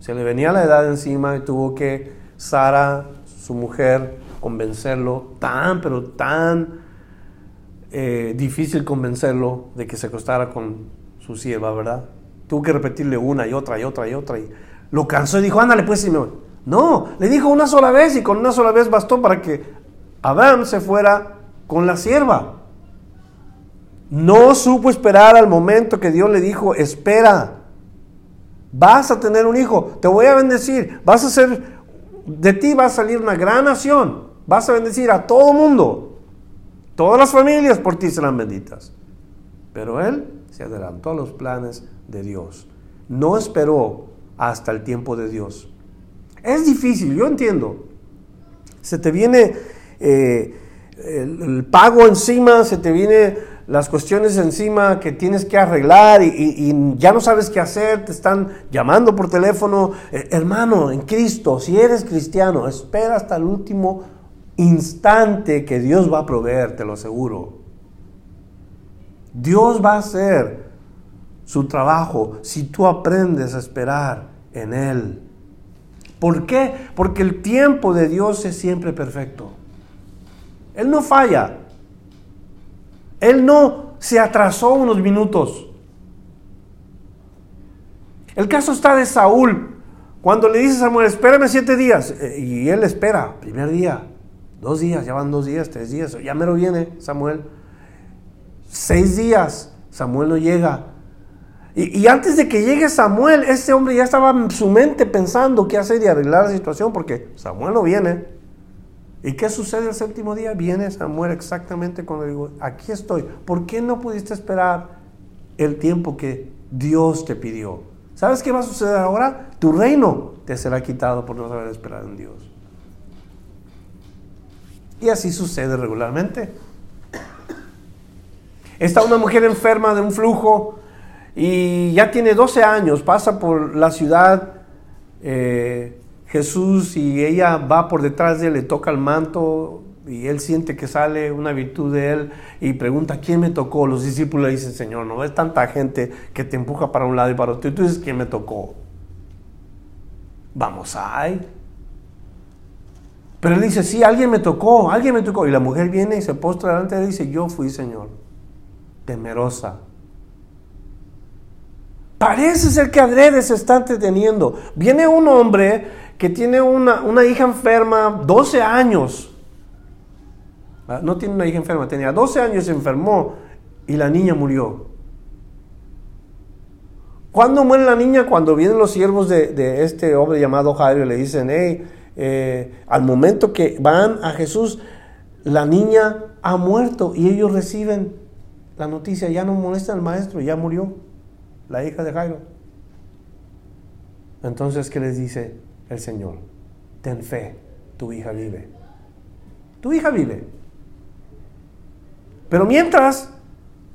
se le venía la edad encima y tuvo que Sara, su mujer, convencerlo, tan, pero tan eh, difícil convencerlo de que se acostara con su sierva, ¿verdad? Tuvo que repetirle una y otra y otra y otra. Y lo cansó y dijo, ándale pues, Simeón. No, le dijo una sola vez y con una sola vez bastó para que Abraham se fuera con la sierva. No supo esperar al momento que Dios le dijo, espera, vas a tener un hijo, te voy a bendecir, vas a ser, de ti va a salir una gran nación, vas a bendecir a todo mundo, todas las familias por ti serán benditas. Pero él se adelantó a los planes de Dios, no esperó hasta el tiempo de Dios. Es difícil, yo entiendo. Se te viene eh, el pago encima, se te viene las cuestiones encima que tienes que arreglar y, ya no sabes qué hacer, te están llamando por teléfono. Eh, hermano, en Cristo, si eres cristiano, espera hasta el último instante que Dios va a proveer, te lo aseguro. Dios va a hacer su trabajo si tú aprendes a esperar en Él. ¿Por qué? Porque el tiempo de Dios es siempre perfecto. Él no falla. Él no se atrasó unos minutos. El caso está de Saúl. Cuando le dice a Samuel, espérame siete días, eh, y él espera, primer día, dos días, ya van dos días, tres días, ya me lo viene Samuel. Seis días, Samuel no llega. Y, y, antes de que llegue Samuel, este hombre ya estaba en su mente pensando qué hacer y arreglar la situación, porque Samuel no viene. ¿Y qué sucede el séptimo día? Viene Samuel exactamente cuando digo, aquí estoy. ¿Por qué no pudiste esperar el tiempo que Dios te pidió? ¿Sabes qué va a suceder ahora? Tu reino te será quitado por no saber esperar en Dios. Y así sucede regularmente. Está una mujer enferma de un flujo y ya tiene 12 años, pasa por la ciudad eh, Jesús y ella va por detrás de él, le toca el manto y él siente que sale una virtud de él y pregunta, ¿quién me tocó? Los discípulos le dicen, Señor, no es tanta gente que te empuja para un lado y para otro. Y tú dices, ¿quién me tocó? Vamos, ay. Pero él dice, sí, alguien me tocó, alguien me tocó. Y la mujer viene y se postra delante de él y dice, yo fui, Señor, temerosa. Parece ser que adrede se está entreteniendo. Viene un hombre que tiene una, una hija enferma, 12 años. Ah, no tiene una hija enferma, tenía 12 años, se enfermó y la niña murió. ¿Cuándo muere la niña? Cuando vienen los siervos de, este hombre llamado Jairo y le dicen, hey, eh, al momento que van a Jesús, la niña ha muerto y ellos reciben la noticia, ya no molesta al maestro, ya murió la hija de Jairo. Entonces, ¿qué les dice el Señor? Ten fe, tu hija vive. Tu hija vive. Pero mientras,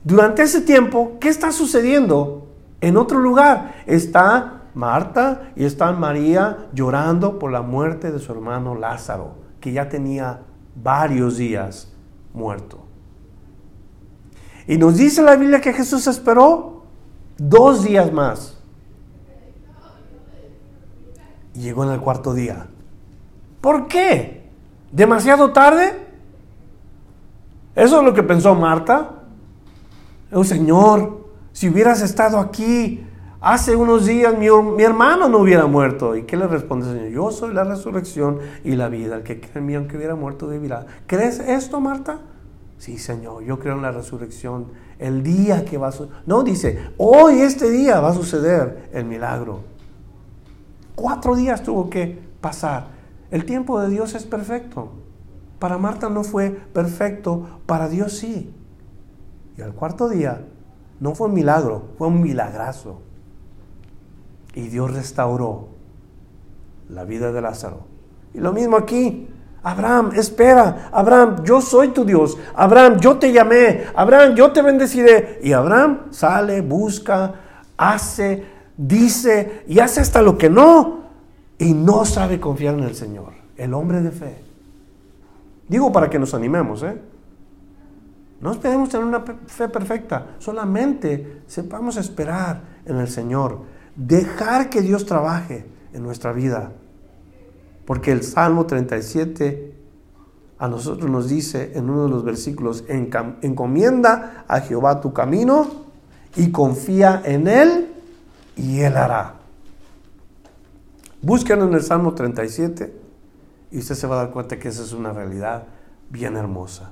durante ese tiempo, ¿qué está sucediendo? En otro lugar está Marta y está María llorando por la muerte de su hermano Lázaro, que ya tenía varios días muerto. Y nos dice la Biblia que Jesús esperó dos días más. Llegó en el cuarto día. ¿Por qué? ¿Demasiado tarde? Eso es lo que pensó Marta. Oh Señor, si hubieras estado aquí hace unos días, mi, hermano no hubiera muerto. ¿Y qué le responde el Señor? Yo soy la resurrección y la vida. El que cree en mí, aunque hubiera muerto, vivirá. ¿Crees esto, Marta? Sí, Señor, yo creo en la resurrección. El día que va a suceder. No, dice, hoy, este día, va a suceder el milagro. Cuatro días tuvo que pasar. El tiempo de Dios es perfecto. Para Marta no fue perfecto, para Dios sí. Y al cuarto día no fue un milagro, fue un milagrazo. Y Dios restauró la vida de Lázaro. Y lo mismo aquí. Abraham, espera, Abraham, yo soy tu Dios. Abraham, yo te llamé. Abraham, yo te bendeciré. Y Abraham sale, busca, hace, dice y hace hasta lo que no. Y no sabe confiar en el Señor. El hombre de fe. Digo para que nos animemos, ¿eh? No esperemos tener una fe perfecta, solamente sepamos esperar en el Señor, dejar que Dios trabaje en nuestra vida. Porque el Salmo 37 a nosotros nos dice en uno de los versículos, encomienda a Jehová tu camino y confía en Él y Él hará. Búsquenlo en el Salmo 37 y usted se va a dar cuenta que esa es una realidad bien hermosa.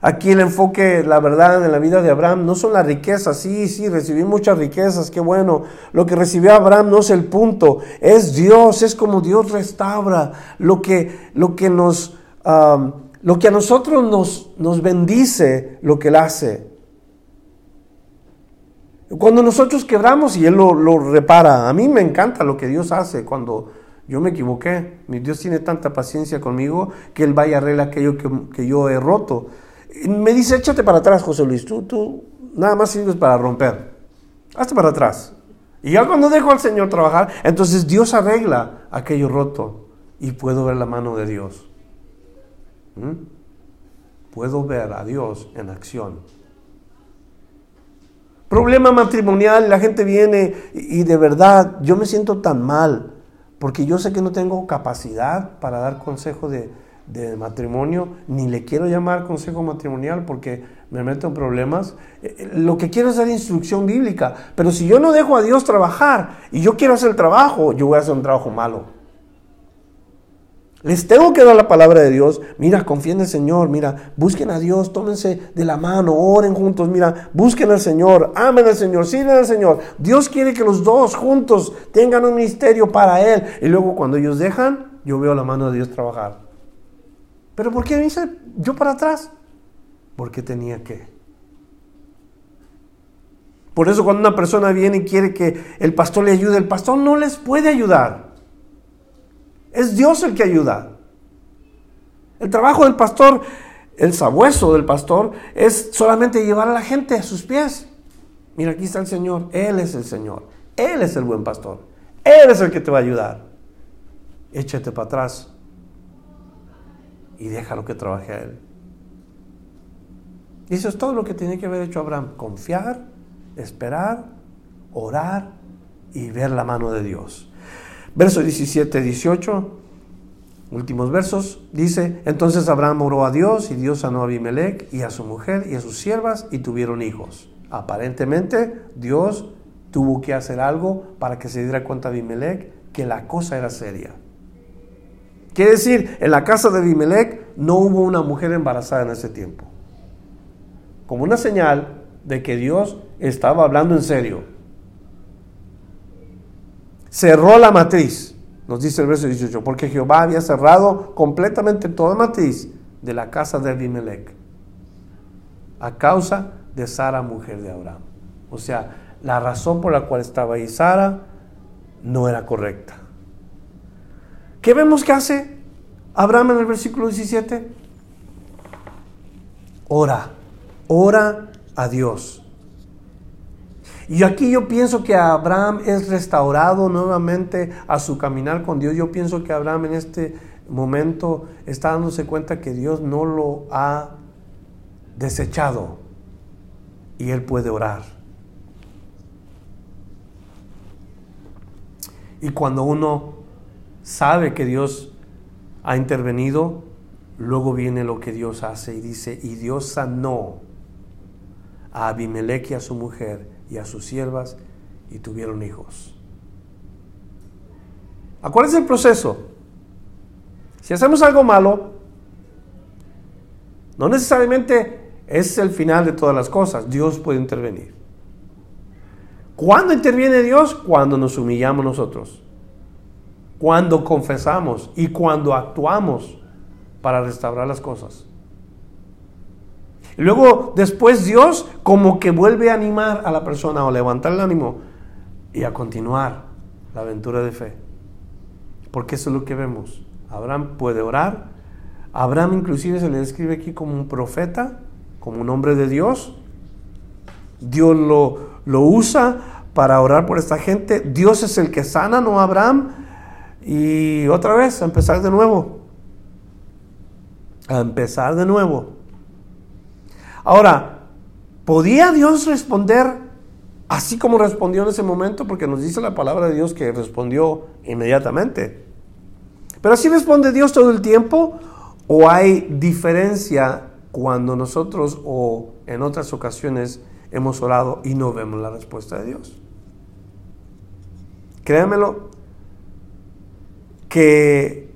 Aquí el enfoque, la verdad, en la vida de Abraham no son las riquezas. Sí, sí, recibí muchas riquezas, qué bueno. Lo que recibió Abraham no es el punto, es Dios, es como Dios restaura lo que, lo que nos, lo que a nosotros nos, nos bendice, lo que Él hace. Cuando nosotros quebramos y Él lo, repara, a mí me encanta lo que Dios hace cuando yo me equivoqué. Mi Dios tiene tanta paciencia conmigo que Él vaya a arreglar aquello que, yo he roto me dice, échate para atrás, José Luis, tú, tú nada más sirves para romper. Hazte para atrás. Y ya cuando dejo al Señor trabajar, entonces Dios arregla aquello roto y puedo ver la mano de Dios. ¿Mm? Puedo ver a Dios en acción. Problema matrimonial, la gente viene y de verdad yo me siento tan mal porque yo sé que no tengo capacidad para dar consejo de, de matrimonio, ni le quiero llamar consejo matrimonial porque me meto en problemas. Eh, eh, lo que quiero es dar instrucción bíblica, pero si yo no dejo a Dios trabajar y yo quiero hacer el trabajo, yo voy a hacer un trabajo malo. Les tengo que dar la palabra de Dios. Mira, confíen en el Señor. Mira, busquen a Dios, tómense de la mano, oren juntos. Mira, busquen al Señor, amen al Señor, sirven al Señor. Dios quiere que los dos juntos tengan un ministerio para Él. Y luego cuando ellos dejan, yo veo la mano de Dios trabajar. ¿Pero por qué me yo para atrás? Porque tenía que. Por eso cuando una persona viene y quiere que el pastor le ayude, el pastor no les puede ayudar. Es Dios el que ayuda. El trabajo del pastor, el sabueso del pastor, es solamente llevar a la gente a sus pies. Mira, aquí está el Señor. Él es el Señor. Él es el buen pastor. Él es el que te va a ayudar. Échate para atrás y déjalo que trabaje a Él. Y eso es todo lo que tiene que haber hecho Abraham. Confiar, esperar, orar y ver la mano de Dios. Verso 17, 18, últimos versos, dice, entonces Abraham oró a Dios y Dios sanó a Abimelech y a su mujer y a sus siervas y tuvieron hijos. Aparentemente Dios tuvo que hacer algo para que se diera cuenta Abimelech que la cosa era seria. Quiere decir, en la casa de Abimelech no hubo una mujer embarazada en ese tiempo. Como una señal de que Dios estaba hablando en serio cerró la matriz, nos dice el verso 18, porque Jehová había cerrado completamente toda matriz de la casa de Abimelech a causa de Sara, mujer de Abraham. O sea, la razón por la cual estaba ahí Sara no era correcta. ¿Qué vemos que hace Abraham en el versículo 17? Ora, ora a Dios. Y aquí yo pienso que Abraham es restaurado nuevamente a su caminar con Dios. Yo pienso que Abraham en este momento está dándose cuenta que Dios no lo ha desechado y él puede orar. Y cuando uno sabe que Dios ha intervenido, luego viene lo que Dios hace y dice, y Dios sanó a Abimelech y a su mujer y a sus siervas y tuvieron hijos. ¿Cuál es el proceso? Si hacemos algo malo, no necesariamente es el final de todas las cosas. Dios puede intervenir. ¿Cuándo interviene Dios? Cuando nos humillamos nosotros. Cuando confesamos y cuando actuamos para restaurar las cosas. Luego después Dios como que vuelve a animar a la persona o levantar el ánimo y a continuar la aventura de fe. Porque eso es lo que vemos. Abraham puede orar. Abraham inclusive se le describe aquí como un profeta, como un hombre de Dios. Dios lo, lo usa para orar por esta gente. Dios es el que sana, no Abraham. Y otra vez, a empezar de nuevo. A empezar de nuevo. Ahora, ¿podía Dios responder así como respondió en ese momento? Porque nos dice la palabra de Dios que respondió inmediatamente. Pero así responde Dios todo el tiempo o hay diferencia cuando nosotros o en otras ocasiones hemos orado y no vemos la respuesta de Dios. Créanmelo, que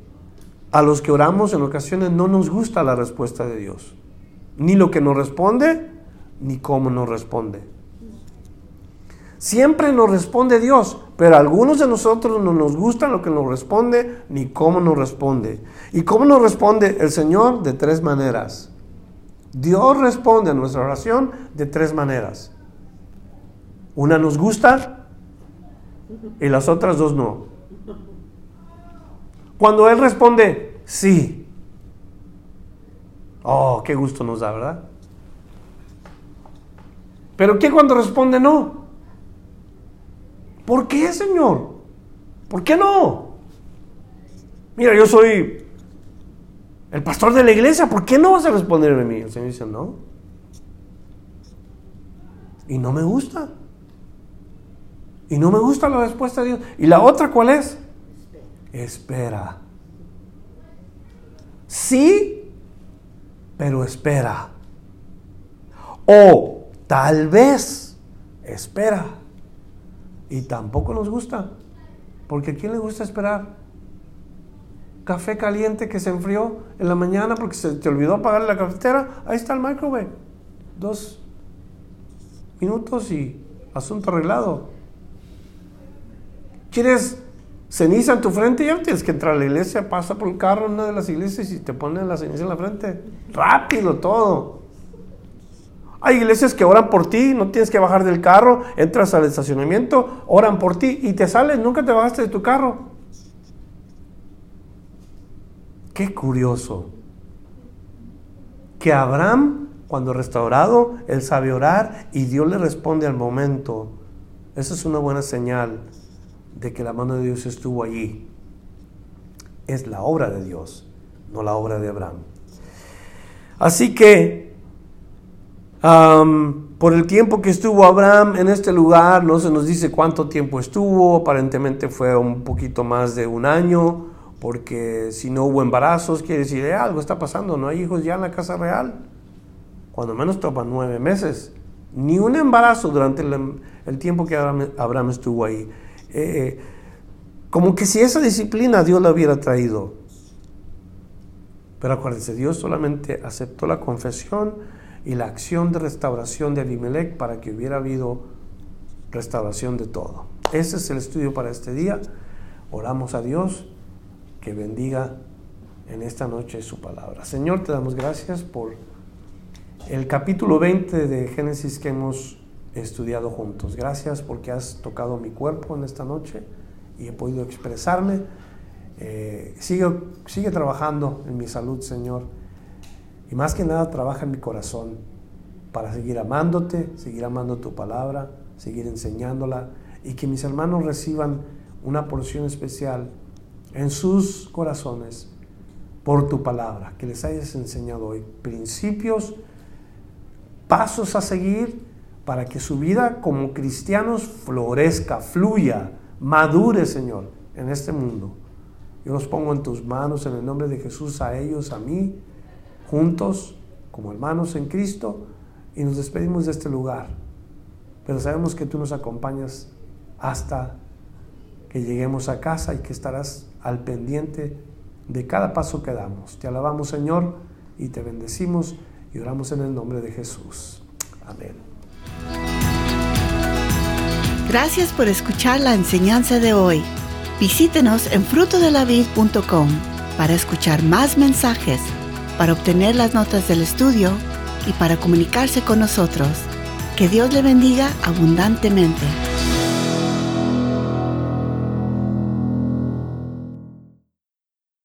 a los que oramos en ocasiones no nos gusta la respuesta de Dios ni lo que nos responde, ni cómo nos responde. Siempre nos responde Dios, pero a algunos de nosotros no nos gusta lo que nos responde, ni cómo nos responde. ¿Y cómo nos responde el Señor? De tres maneras. Dios responde a nuestra oración de tres maneras. Una nos gusta y las otras dos no. Cuando Él responde, sí, Oh, qué gusto nos da, ¿verdad? Pero ¿qué cuando responde no? ¿Por qué, Señor? ¿Por qué no? Mira, yo soy el pastor de la iglesia, ¿por qué no vas a responderme a mí? El Señor dice, no. Y no me gusta. Y no me gusta la respuesta de Dios. ¿Y la otra cuál es? Espera. Sí pero espera. O tal vez espera. Y tampoco nos gusta. Porque ¿a quién le gusta esperar? Café caliente que se enfrió en la mañana porque se te olvidó apagar la cafetera. Ahí está el microwave. Dos minutos y asunto arreglado. ¿Quieres ceniza en tu frente, ya tienes que entrar a la iglesia, pasa por el carro en una de las iglesias y te ponen la ceniza en la frente. Rápido todo. Hay iglesias que oran por ti, no tienes que bajar del carro, entras al estacionamiento, oran por ti y te sales, nunca te bajaste de tu carro. Qué curioso. que Abraham, cuando restaurado, él sabe orar y Dios le responde al momento. Esa es una buena señal de que la mano de Dios estuvo allí. Es la obra de Dios, no la obra de Abraham. Así que, por el tiempo que estuvo Abraham en este lugar, no se nos dice cuánto tiempo estuvo, aparentemente fue un poquito más de un año, porque si no hubo embarazos, quiere decir, eh, algo está pasando, no hay hijos ya en la casa real. Cuando menos toman nueve meses. Ni un embarazo durante el, tiempo que Abraham, estuvo ahí. Eh, como que si esa disciplina Dios la hubiera traído. Pero acuérdense, Dios solamente aceptó la confesión y la acción de restauración de Abimelech para que hubiera habido restauración de todo. Ese es el estudio para este día. Oramos a Dios que bendiga en esta noche su palabra. Señor, te damos gracias por el capítulo 20 de Génesis que hemos estudiado juntos. Gracias porque has tocado mi cuerpo en esta noche y he podido expresarme. Eh, sigue, sigue trabajando en mi salud, Señor. Y más que nada trabaja en mi corazón para seguir amándote, seguir amando tu palabra, seguir enseñándola y que mis hermanos reciban una porción especial en sus corazones por tu palabra, que les hayas enseñado hoy principios, pasos a seguir para que su vida como cristianos florezca, fluya, madure, Señor, en este mundo. Yo los pongo en tus manos en el nombre de Jesús, a ellos, a mí, juntos, como hermanos en Cristo, y nos despedimos de este lugar. Pero sabemos que tú nos acompañas hasta que lleguemos a casa y que estarás al pendiente de cada paso que damos. Te alabamos Señor y te bendecimos y oramos en el nombre de Jesús. Amén. Gracias por escuchar la enseñanza de hoy. Visítenos en frutodelavid.com para escuchar más mensajes, para obtener las notas del estudio y para comunicarse con nosotros. Que Dios le bendiga abundantemente.